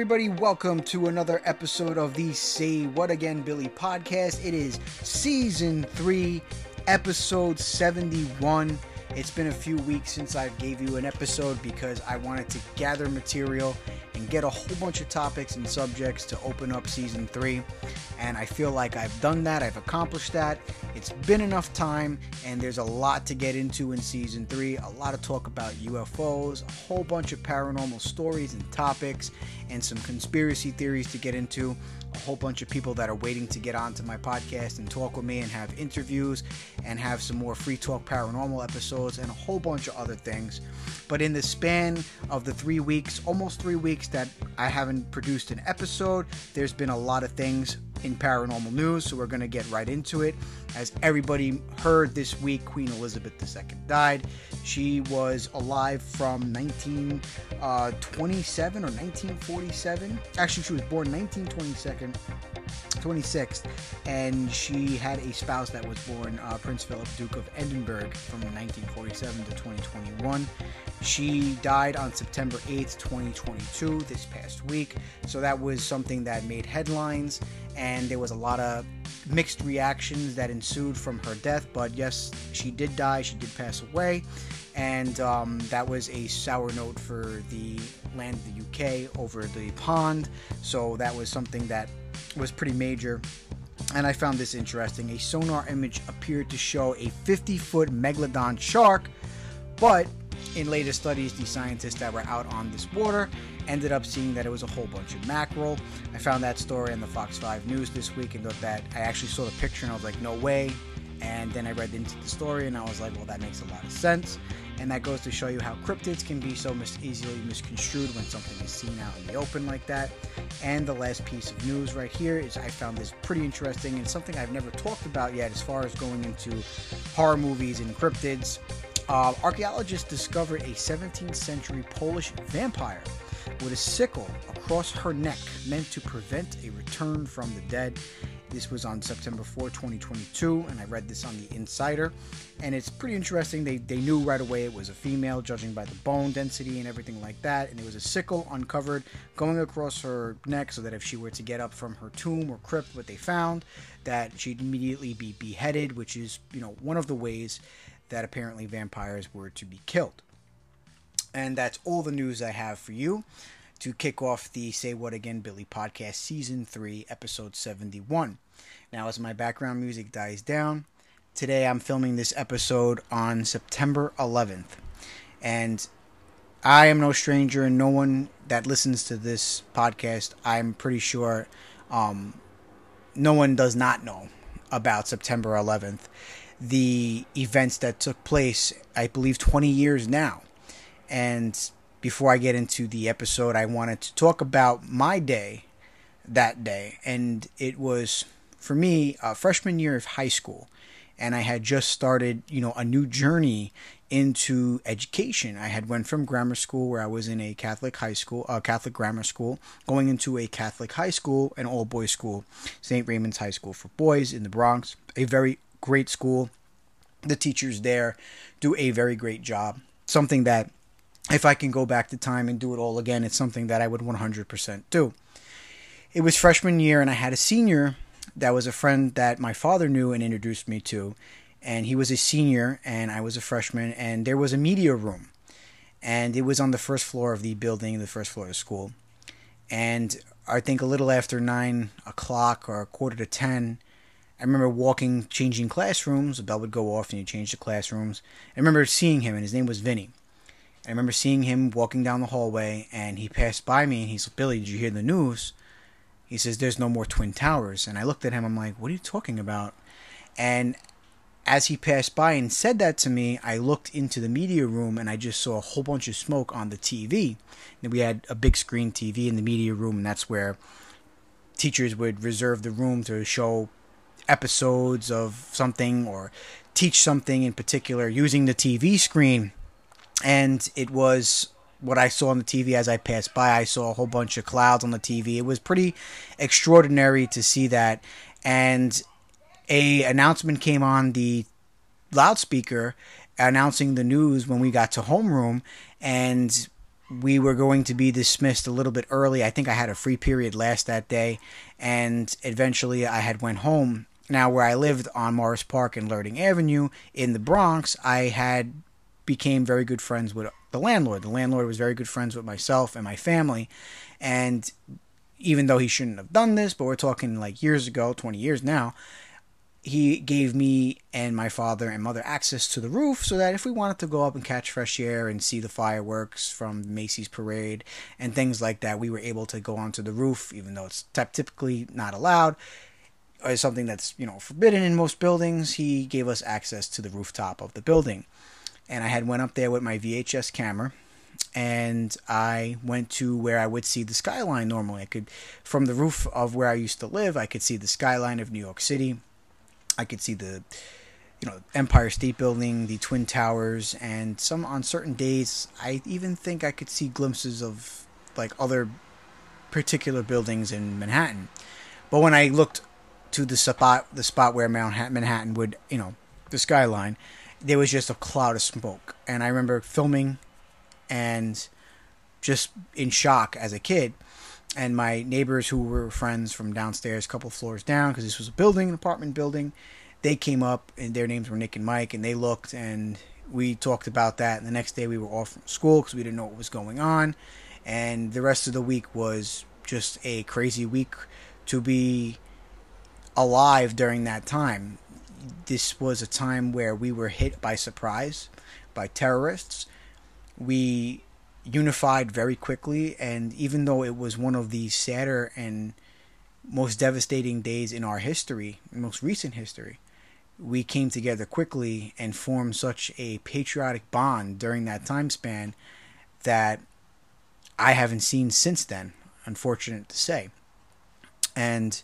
Everybody, welcome to another episode of the Say What Again Billy podcast. It is season three, episode 71. It's been a few weeks since I gave you an episode because I wanted to gather material and get a whole bunch of topics and subjects to open up season three. And I feel like I've done that, I've accomplished that. It's been enough time, and there's a lot to get into in season three. A lot of talk about UFOs, a whole bunch of paranormal stories and topics, and some conspiracy theories to get into. A whole bunch of people that are waiting to get onto my podcast and talk with me and have interviews and have some more free talk paranormal episodes and a whole bunch of other things. But in the span of the three weeks, almost three weeks that I haven't produced an episode, there's been a lot of things in paranormal news, so we're going to get right into it. As everybody heard this week, Queen Elizabeth II died. She was alive from 1927 uh, or 1947. Actually, she was born 1927. 26th, and she had a spouse that was born uh, Prince Philip, Duke of Edinburgh, from 1947 to 2021. She died on September 8th, 2022, this past week. So that was something that made headlines, and there was a lot of mixed reactions that ensued from her death. But yes, she did die, she did pass away, and um, that was a sour note for the land of the UK over the pond. So that was something that was pretty major. And I found this interesting. A sonar image appeared to show a 50 foot megalodon shark, but in later studies, the scientists that were out on this water ended up seeing that it was a whole bunch of mackerel. I found that story in the Fox 5 News this week and thought that I actually saw the picture and I was like, no way. And then I read into the story and I was like, well, that makes a lot of sense. And that goes to show you how cryptids can be so mis- easily misconstrued when something is seen out in the open like that. And the last piece of news right here is I found this pretty interesting and something I've never talked about yet as far as going into horror movies and cryptids. Uh, archaeologists discovered a 17th century Polish vampire with a sickle across her neck meant to prevent a return from the dead. This was on September 4, 2022, and I read this on the Insider. And it's pretty interesting. They, they knew right away it was a female, judging by the bone density and everything like that. And there was a sickle uncovered going across her neck so that if she were to get up from her tomb or crypt, what they found, that she'd immediately be beheaded, which is, you know, one of the ways that apparently vampires were to be killed. And that's all the news I have for you to kick off the Say What Again Billy podcast, season 3, episode 71. Now, as my background music dies down, today I'm filming this episode on September 11th. And I am no stranger, and no one that listens to this podcast, I'm pretty sure um, no one does not know about September 11th. The events that took place, I believe, 20 years now. And before I get into the episode, I wanted to talk about my day that day. And it was, for me, a freshman year of high school. And I had just started, you know, a new journey into education. I had went from grammar school where I was in a Catholic high school, a uh, Catholic grammar school, going into a Catholic high school, an all boys school, St. Raymond's High School for boys in the Bronx. A very great school. The teachers there do a very great job. Something that if I can go back to time and do it all again, it's something that I would 100% do. It was freshman year, and I had a senior that was a friend that my father knew and introduced me to. And he was a senior, and I was a freshman, and there was a media room. And it was on the first floor of the building, the first floor of the school. And I think a little after nine o'clock or a quarter to ten, I remember walking, changing classrooms. The bell would go off, and you change the classrooms. I remember seeing him, and his name was Vinny. I remember seeing him walking down the hallway, and he passed by me, and he's like, Billy, did you hear the news? He says, There's no more Twin Towers. And I looked at him, I'm like, What are you talking about? And as he passed by and said that to me, I looked into the media room and I just saw a whole bunch of smoke on the TV. And we had a big screen TV in the media room, and that's where teachers would reserve the room to show episodes of something or teach something in particular using the TV screen and it was what I saw on the TV as I passed by. I saw a whole bunch of clouds on the TV. It was pretty extraordinary to see that, and a announcement came on the loudspeaker announcing the news when we got to homeroom, and we were going to be dismissed a little bit early. I think I had a free period last that day, and eventually I had went home. Now, where I lived on Morris Park and Lurting Avenue in the Bronx, I had became very good friends with the landlord. The landlord was very good friends with myself and my family, and even though he shouldn't have done this, but we're talking like years ago, 20 years now, he gave me and my father and mother access to the roof so that if we wanted to go up and catch fresh air and see the fireworks from Macy's parade and things like that, we were able to go onto the roof, even though it's typically not allowed. It's something that's you know forbidden in most buildings. He gave us access to the rooftop of the building, and I had went up there with my VHS camera and I went to where I would see the skyline normally. I could, from the roof of where I used to live, I could see the skyline of New York City. I could see the, you know, Empire State Building, the Twin Towers, and some on certain days, I even think I could see glimpses of like other particular buildings in Manhattan. But when I looked to the spot, the spot where Manhattan would, you know, the skyline, there was just a cloud of smoke. And I remember filming and just in shock as a kid. And my neighbors, who were friends from downstairs, a couple floors down, because this was a building, an apartment building, they came up and their names were Nick and Mike, and they looked and we talked about that. And the next day we were off from school because we didn't know what was going on. And the rest of the week was just a crazy week to be alive during that time. This was a time where we were hit by surprise by terrorists. We unified very quickly and even though it was one of the sadder and most devastating days in our history most recent history we came together quickly and formed such a patriotic bond during that time span that I haven't seen since then unfortunate to say. And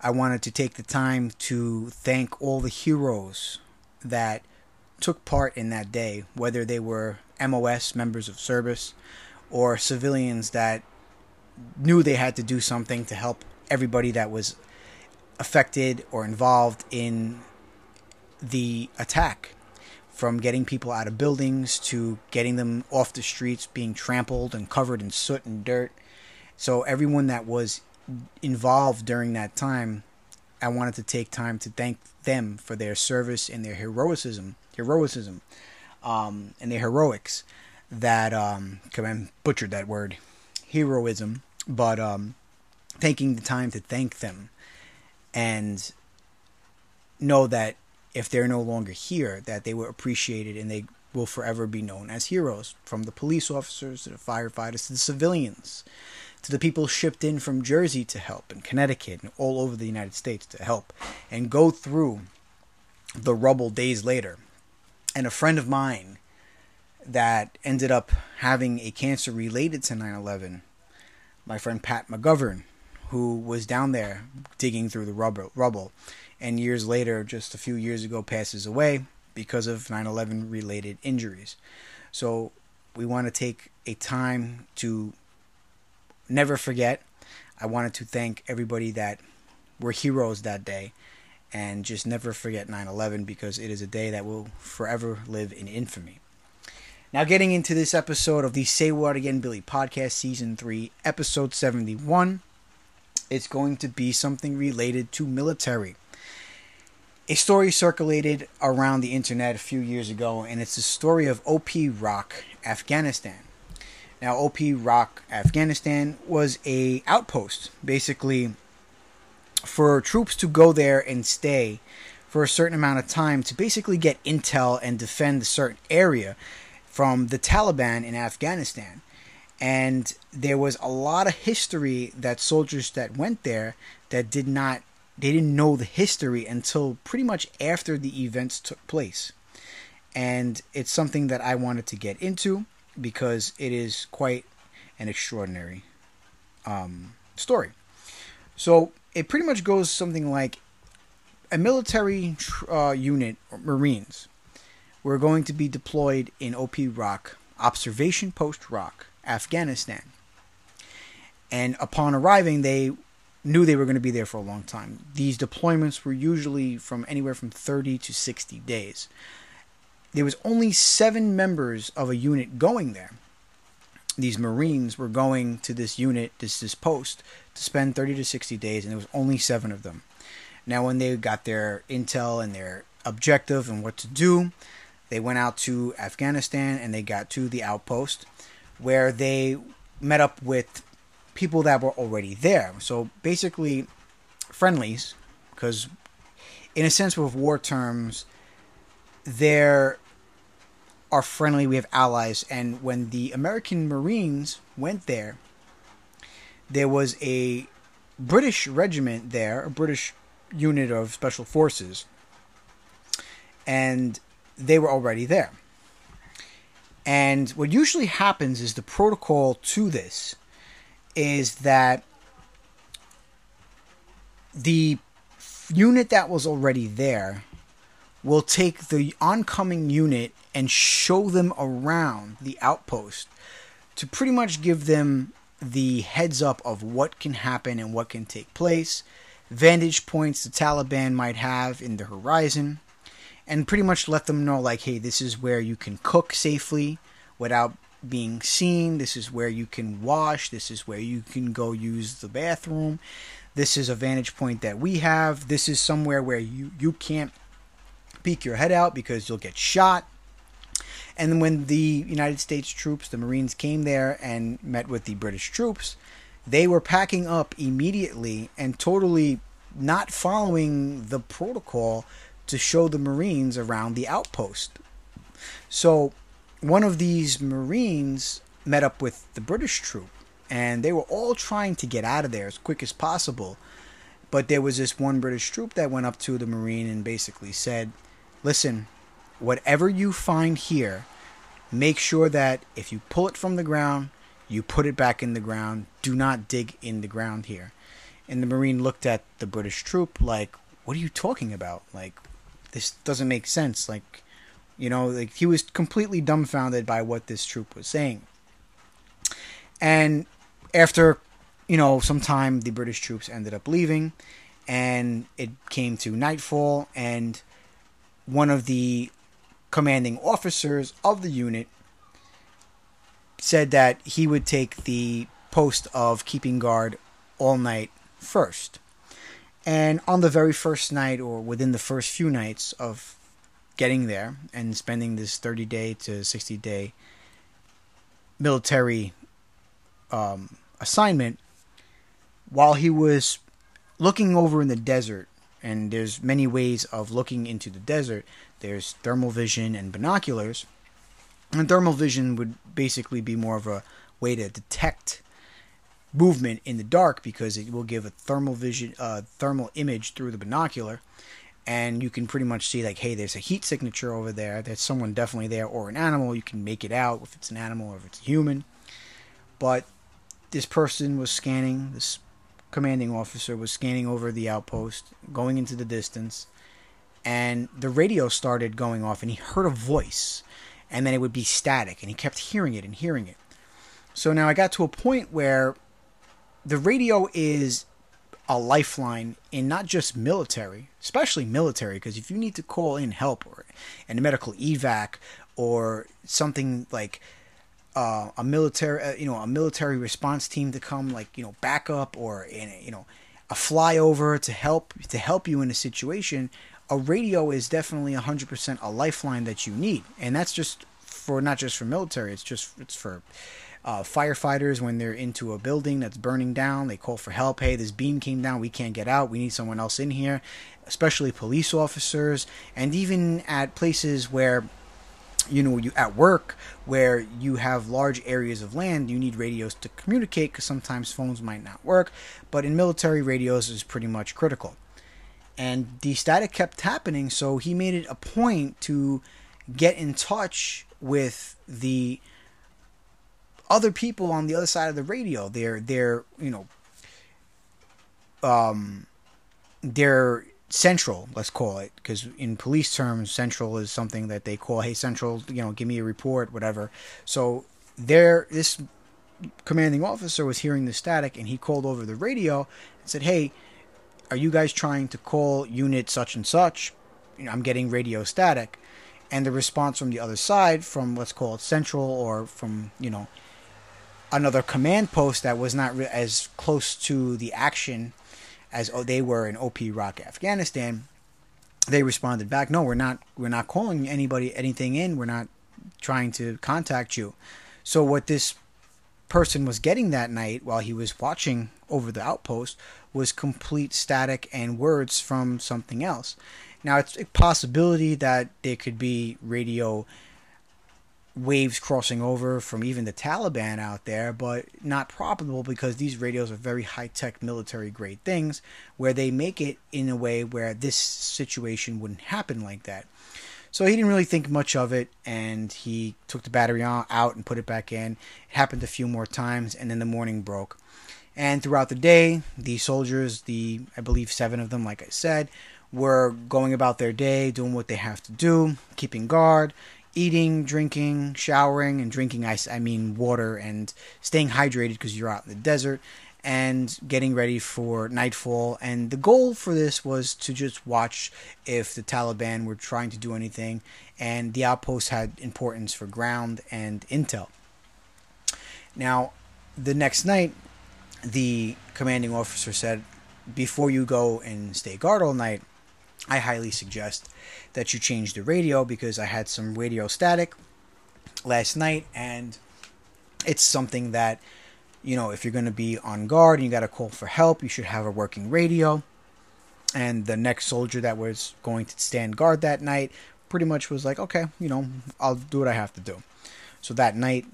I wanted to take the time to thank all the heroes that took part in that day whether they were MOS members of service or civilians that knew they had to do something to help everybody that was affected or involved in the attack. From getting people out of buildings to getting them off the streets being trampled and covered in soot and dirt. So everyone that was involved during that time i wanted to take time to thank them for their service and their heroism heroism um, and the heroics that um, I butchered that word, heroism, but um, taking the time to thank them and know that if they're no longer here, that they were appreciated and they will forever be known as heroes. From the police officers to the firefighters to the civilians to the people shipped in from Jersey to help and Connecticut and all over the United States to help and go through the rubble days later and a friend of mine that ended up having a cancer related to 9 11, my friend Pat McGovern, who was down there digging through the rubble, and years later, just a few years ago, passes away because of 9 11 related injuries. So we want to take a time to never forget. I wanted to thank everybody that were heroes that day and just never forget 9 11 because it is a day that will forever live in infamy. Now, getting into this episode of the Say What Again Billy podcast, season 3, episode 71, it's going to be something related to military. A story circulated around the internet a few years ago, and it's the story of OP Rock, Afghanistan. Now, OP Rock, Afghanistan was a outpost, basically for troops to go there and stay for a certain amount of time to basically get intel and defend a certain area from the Taliban in Afghanistan. And there was a lot of history that soldiers that went there that did not they didn't know the history until pretty much after the events took place. And it's something that I wanted to get into because it is quite an extraordinary um, story. So it pretty much goes something like a military uh, unit, Marines, were going to be deployed in OP Rock, Observation Post Rock, Afghanistan. And upon arriving, they knew they were going to be there for a long time. These deployments were usually from anywhere from 30 to 60 days. There was only seven members of a unit going there. these Marines were going to this unit, this this post, to spend 30 to 60 days, and there was only seven of them. Now, when they got their intel and their objective and what to do, they went out to Afghanistan and they got to the outpost where they met up with people that were already there. So basically, friendlies, because in a sense, with war terms, there are friendly, we have allies. And when the American Marines went there, there was a British regiment there, a British unit of special forces, and they were already there. And what usually happens is the protocol to this is that the unit that was already there will take the oncoming unit and show them around the outpost to pretty much give them the heads up of what can happen and what can take place, vantage points the Taliban might have in the horizon, and pretty much let them know, like, hey, this is where you can cook safely without being seen. This is where you can wash. This is where you can go use the bathroom. This is a vantage point that we have. This is somewhere where you, you can't peek your head out because you'll get shot. And when the United States troops, the Marines, came there and met with the British troops, they were packing up immediately and totally not following the protocol to show the Marines around the outpost. So one of these Marines met up with the British troop, and they were all trying to get out of there as quick as possible. But there was this one British troop that went up to the Marine and basically said, Listen, whatever you find here, make sure that if you pull it from the ground, you put it back in the ground. Do not dig in the ground here. And the Marine looked at the British troop like, What are you talking about? Like, this doesn't make sense. Like, you know, like he was completely dumbfounded by what this troop was saying. And after, you know, some time, the British troops ended up leaving, and it came to nightfall, and one of the commanding officers of the unit said that he would take the post of keeping guard all night first. And on the very first night, or within the first few nights of getting there and spending this 30 day to 60 day military um, assignment, while he was looking over in the desert, and there's many ways of looking into the desert, there's thermal vision and binoculars. And thermal vision would basically be more of a way to detect movement in the dark because it will give a thermal vision, uh, thermal image through the binocular, and you can pretty much see like, hey, there's a heat signature over there. There's someone definitely there, or an animal. You can make it out if it's an animal or if it's a human. But this person was scanning. This commanding officer was scanning over the outpost, going into the distance, and the radio started going off and he heard a voice and then it would be static and he kept hearing it and hearing it. So now i got to a point where the radio is a lifeline in not just military especially military because if you need to call in help or and a medical evac or something like uh, a military uh, you know a military response team to come like you know backup or in you know a flyover to help to help you in a situation a radio is definitely 100% a lifeline that you need. And that's just for not just for military it's just it's for uh, firefighters when they're into a building that's burning down they call for help hey this beam came down we can't get out we need someone else in here especially police officers. And even at places where you know you at work where you have large areas of land you need radios to communicate because sometimes phones might not work but in military radios is pretty much critical. And the static kept happening so he made it a point to get in touch with the other people on the other side of the radio. They're they're you know um they're central let's call it because in police terms central is something that they call hey central you know give me a report whatever so there this commanding officer was hearing the static and he called over the radio and said hey are you guys trying to call unit such and such? You know, I'm getting radio static. And the response from the other side, from let's call it central or from, you know, another command post that was not re- as close to the action as oh, they were in OP Rock, Afghanistan, they responded back, "No, we're not. We're not calling anybody anything in. We're not trying to contact you." So what this person was getting that night while he was watching over the outpost was complete static and words from something else. Now it's a possibility that there could be radio waves crossing over from even the Taliban out there, but not probable because these radios are very high tech military grade things where they make it in a way where this situation wouldn't happen like that. So he didn't really think much of it and he took the battery out and put it back in. It happened a few more times and then the morning broke. And throughout the day, the soldiers, the I believe seven of them, like I said, were going about their day, doing what they have to do, keeping guard, eating, drinking, showering, and drinking ice. I mean water and staying hydrated because you're out in the desert and getting ready for nightfall. And the goal for this was to just watch if the Taliban were trying to do anything, and the outpost had importance for ground and intel. Now, the next night, the commanding officer said, Before you go and stay guard all night, I highly suggest that you change the radio because I had some radio static last night and it's something that you know if you're going to be on guard and you got to call for help you should have a working radio. And the next soldier that was going to stand guard that night pretty much was like okay you know I'll do what I have to do. So that night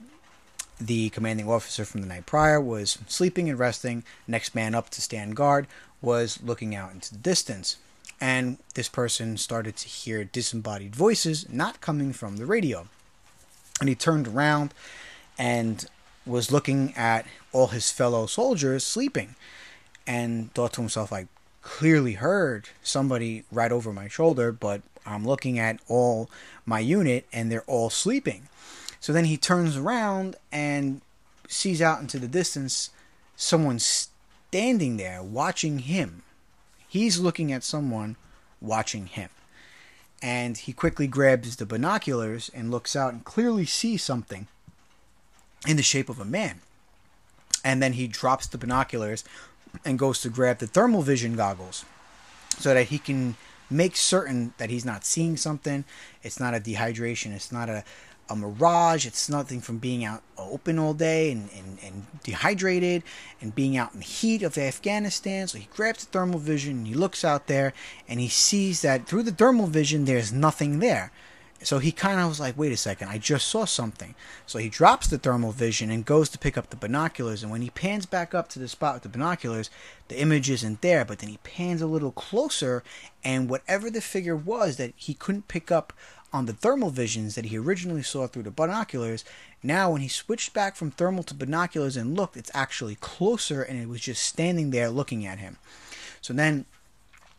the commanding officer from the night prior was sleeping and resting. Next man up to stand guard was looking out into the distance and this person started to hear disembodied voices not coming from the radio. And he turned around and was looking at all his fellow soldiers sleeping and thought to himself, I clearly heard somebody right over my shoulder, but I'm looking at all my unit and they're all sleeping. So then he turns around and sees out into the distance someone standing there watching him He's looking at someone watching him. And he quickly grabs the binoculars and looks out and clearly sees something in the shape of a man. And then he drops the binoculars and goes to grab the thermal vision goggles so that he can make certain that he's not seeing something. It's not a dehydration. It's not a, a mirage. It's nothing from being out open all day and, and, and dehydrated and being out in the heat of Afghanistan. So he grabs the thermal vision and he looks out there and he sees that through the thermal vision there's nothing there. So he kind of was like, wait a second, I just saw something. So he drops the thermal vision and goes to pick up the binoculars. And when he pans back up to the spot with the binoculars, the image isn't there. But then he pans a little closer, and whatever the figure was that he couldn't pick up on the thermal visions that he originally saw through the binoculars. Now, when he switched back from thermal to binoculars and looked, it's actually closer and it was just standing there looking at him. So then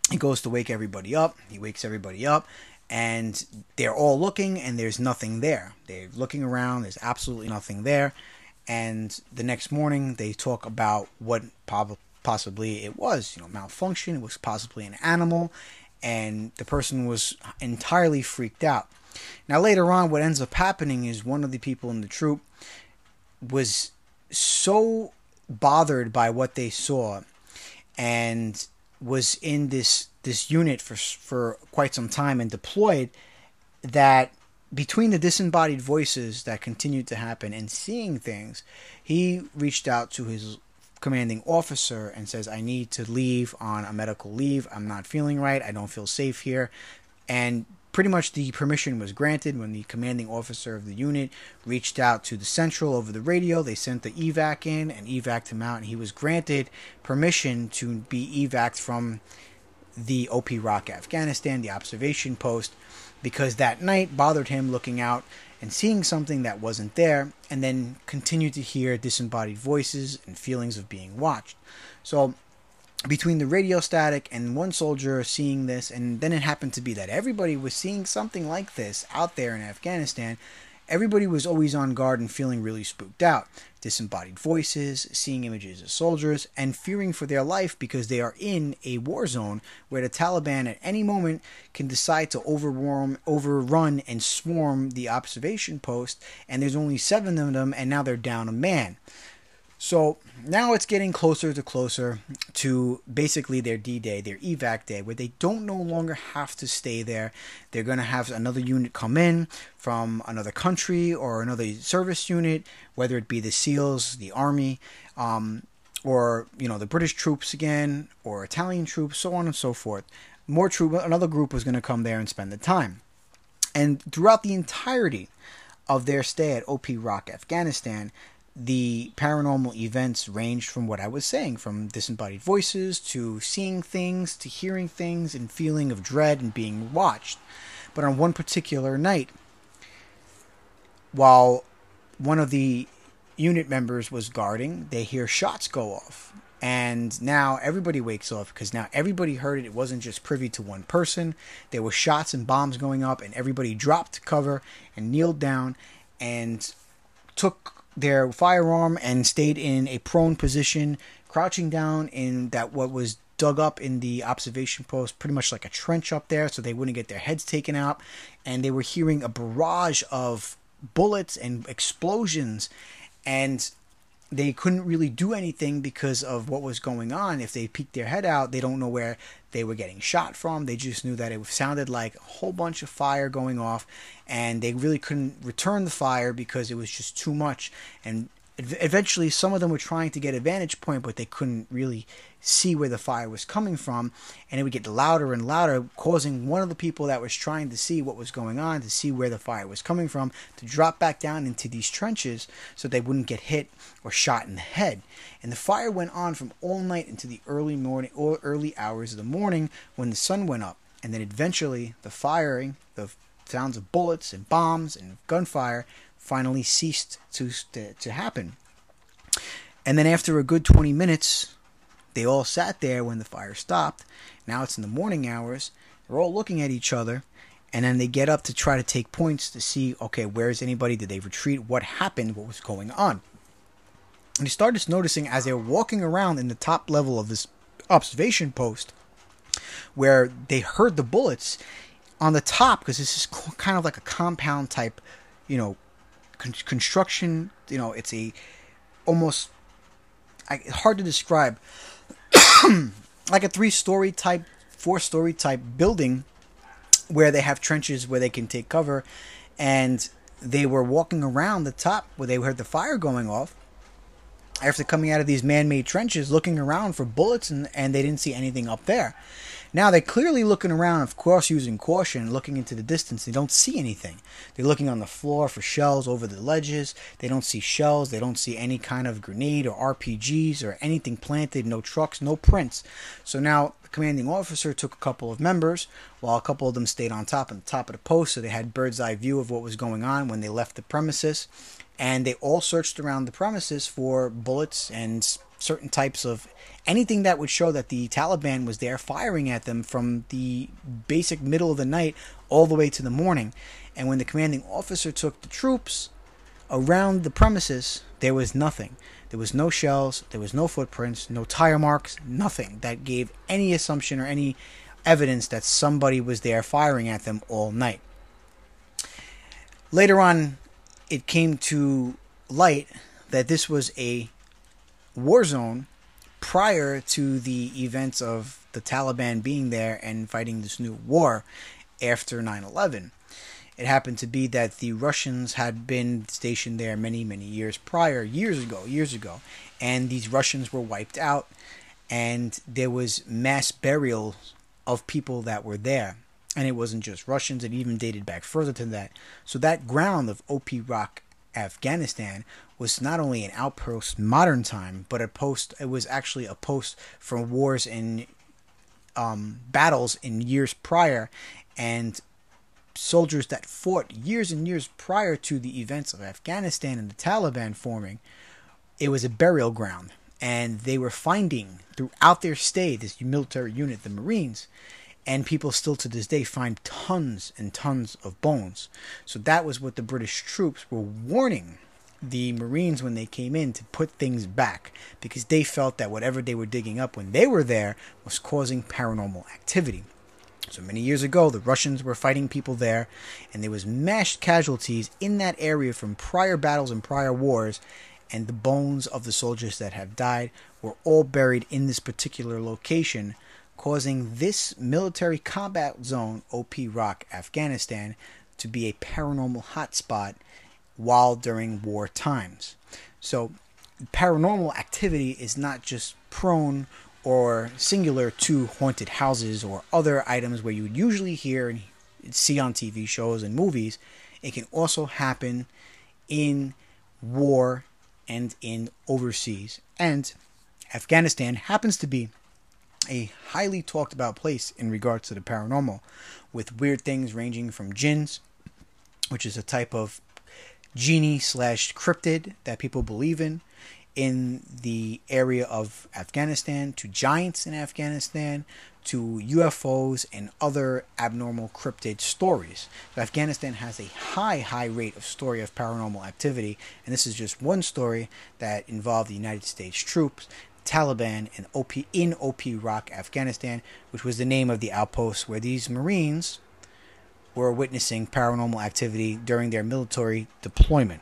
he goes to wake everybody up. He wakes everybody up and they're all looking and there's nothing there. They're looking around, there's absolutely nothing there. And the next morning they talk about what possibly it was, you know, malfunction, it was possibly an animal and the person was entirely freaked out. Now, later on, what ends up happening is one of the people in the troop was so bothered by what they saw and was in this this unit for for quite some time and deployed that between the disembodied voices that continued to happen and seeing things he reached out to his commanding officer and says, I need to leave on a medical leave. I'm not feeling right. I don't feel safe here. And pretty much the permission was granted when the commanding officer of the unit reached out to the central over the radio. They sent the evac in and evac'd him out, and he was granted permission to be evac'd from the OP Rock, Afghanistan, the observation post, because that night bothered him looking out and seeing something that wasn't there, and then continue to hear disembodied voices and feelings of being watched. So, between the radio static and one soldier seeing this, and then it happened to be that everybody was seeing something like this out there in Afghanistan, everybody was always on guard and feeling really spooked out. Disembodied voices, seeing images of soldiers, and fearing for their life because they are in a war zone where the Taliban at any moment can decide to overwarm, overrun and swarm the observation post, and there's only seven of them, and now they're down a man. So now it's getting closer to closer to basically their D Day, their evac day, where they don't no longer have to stay there. They're going to have another unit come in from another country or another service unit, whether it be the SEALs, the Army, um, or you know the British troops again, or Italian troops, so on and so forth. More troop, another group was going to come there and spend the time. And throughout the entirety of their stay at OP Rock, Afghanistan, the paranormal events ranged from what I was saying, from disembodied voices to seeing things to hearing things and feeling of dread and being watched. But on one particular night, while one of the unit members was guarding, they hear shots go off. And now everybody wakes up because now everybody heard it. It wasn't just privy to one person. There were shots and bombs going up, and everybody dropped cover and kneeled down and took their firearm and stayed in a prone position, crouching down in that what was dug up in the observation post, pretty much like a trench up there, so they wouldn't get their heads taken out. And they were hearing a barrage of bullets and explosions, and they couldn't really do anything because of what was going on. If they peeked their head out, they don't know where they were getting shot from. They just knew that it sounded like a whole bunch of fire going off, and they really couldn't return the fire because it was just too much. And eventually, some of them were trying to get a vantage point, but they couldn't really see where the fire was coming from, and it would get louder and louder, causing one of the people that was trying to see what was going on, to see where the fire was coming from, to drop back down into these trenches so they wouldn't get hit or shot in the head. And the fire went on from all night into the early morning or early hours of the morning when the sun went up. And then eventually the firing, the sounds of bullets and bombs and gunfire finally ceased to, to, to happen. And then after a good 20 minutes, they all sat there when the fire stopped. Now it's in the morning hours. They're all looking at each other. And then they get up to try to take points to see, okay, where is anybody? Did they retreat? What happened? What was going on? And they started noticing as they were walking around in the top level of this observation post, where they heard the bullets on the top, because this is kind of like a compound type, you know, con- construction. You know, it's a almost I, hard to describe like a three story type, four story type building where they have trenches where they can take cover. And they were walking around the top where they heard the fire going off after coming out of these man made trenches looking around for bullets and, and they didn't see anything up there. Now they're clearly looking around, of course, using caution, looking into the distance. They don't see anything. They're looking on the floor for shells over the ledges. They don't see shells. They don't see any kind of grenade or RPGs or anything planted. No trucks, no prints. So now commanding officer took a couple of members, while a couple of them stayed on top on the top of the post, so they had bird's eye view of what was going on when they left the premises. And they all searched around the premises for bullets and certain types of anything that would show that the Taliban was there firing at them from the basic middle of the night all the way to the morning. And when the commanding officer took the troops around the premises, there was nothing. There was no shells, there was no footprints, no tire marks, nothing that gave any assumption or any evidence that somebody was there firing at them all night. Later on, it came to light that this was a war zone prior to the events of the Taliban being there and fighting this new war after 9 11. It happened to be that the Russians had been stationed there many, many years prior, years ago, years ago, and these Russians were wiped out, and there was mass burial of people that were there. And it wasn't just Russians, it even dated back further than that. So that ground of OP Rock, Afghanistan, was not only an outpost modern time, but a post. It was actually a post from wars and um, battles in years prior, and soldiers that fought years and years prior to the events of Afghanistan and the Taliban forming. It was a burial ground, and they were finding throughout their stay this military unit, the Marines, and people still to this day find tons and tons of bones. So that was what the British troops were warning the Marines when they came in to put things back because they felt that whatever they were digging up when they were there was causing paranormal activity. So many years ago, the Russians were fighting people there, and there was mass casualties in that area from prior battles and prior wars, and the bones of the soldiers that have died were all buried in this particular location, causing this military combat zone, OP Rock, Afghanistan, to be a paranormal hotspot while during war times. So, paranormal activity is not just prone or singular to haunted houses or other items where you would usually hear and see on TV shows and movies. It can also happen in war and in overseas. And Afghanistan happens to be a highly talked about place in regards to the paranormal, with weird things ranging from jinns, which is a type of genie slash cryptid that people believe in in the area of Afghanistan, to giants in Afghanistan, to UFOs and other abnormal cryptid stories. So Afghanistan has a high, high rate of story of paranormal activity, and this is just one story that involved the United States troops, Taliban, and OP in OP Rock, Afghanistan, which was the name of the outpost where these Marines were witnessing paranormal activity during their military deployment.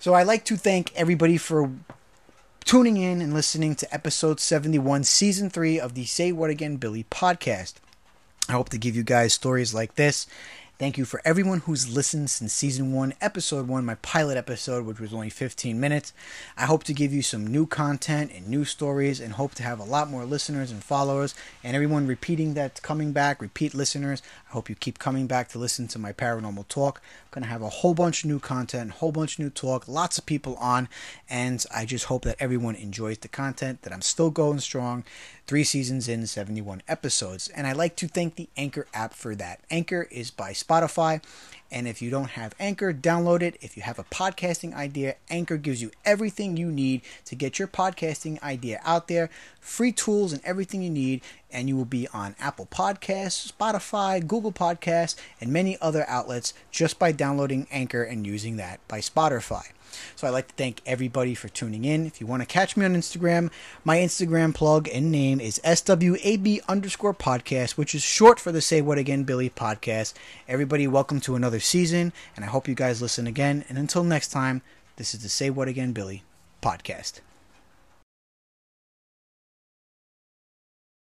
So I'd like to thank everybody for tuning in and listening to episode 71, season 3 of the Say What Again Billy podcast. I hope to give you guys stories like this Thank you for everyone who's listened since season one, episode one, my pilot episode, which was only 15 minutes. I hope to give you some new content and new stories and hope to have a lot more listeners and followers and everyone repeating that coming back, repeat listeners. I hope you keep coming back to listen to my paranormal talk. I'm going to have a whole bunch of new content, a whole bunch of new talk, lots of people on, and I just hope that everyone enjoys the content, that I'm still going strong three seasons in 71 episodes. And I like to thank the Anchor app for that. Anchor is by Spotify. And if you don't have Anchor, download it. If you have a podcasting idea, Anchor gives you everything you need to get your podcasting idea out there, free tools and everything you need. And you will be on Apple Podcasts, Spotify, Google Podcasts, and many other outlets just by downloading Anchor and using that by Spotify. So I'd like to thank everybody for tuning in. If you want to catch me on Instagram, my Instagram plug and name is SWAB underscore podcast, which is short for the Say What Again Billy podcast. Everybody, welcome to another season, and I hope you guys listen again. And until next time, this is the Say What Again Billy podcast.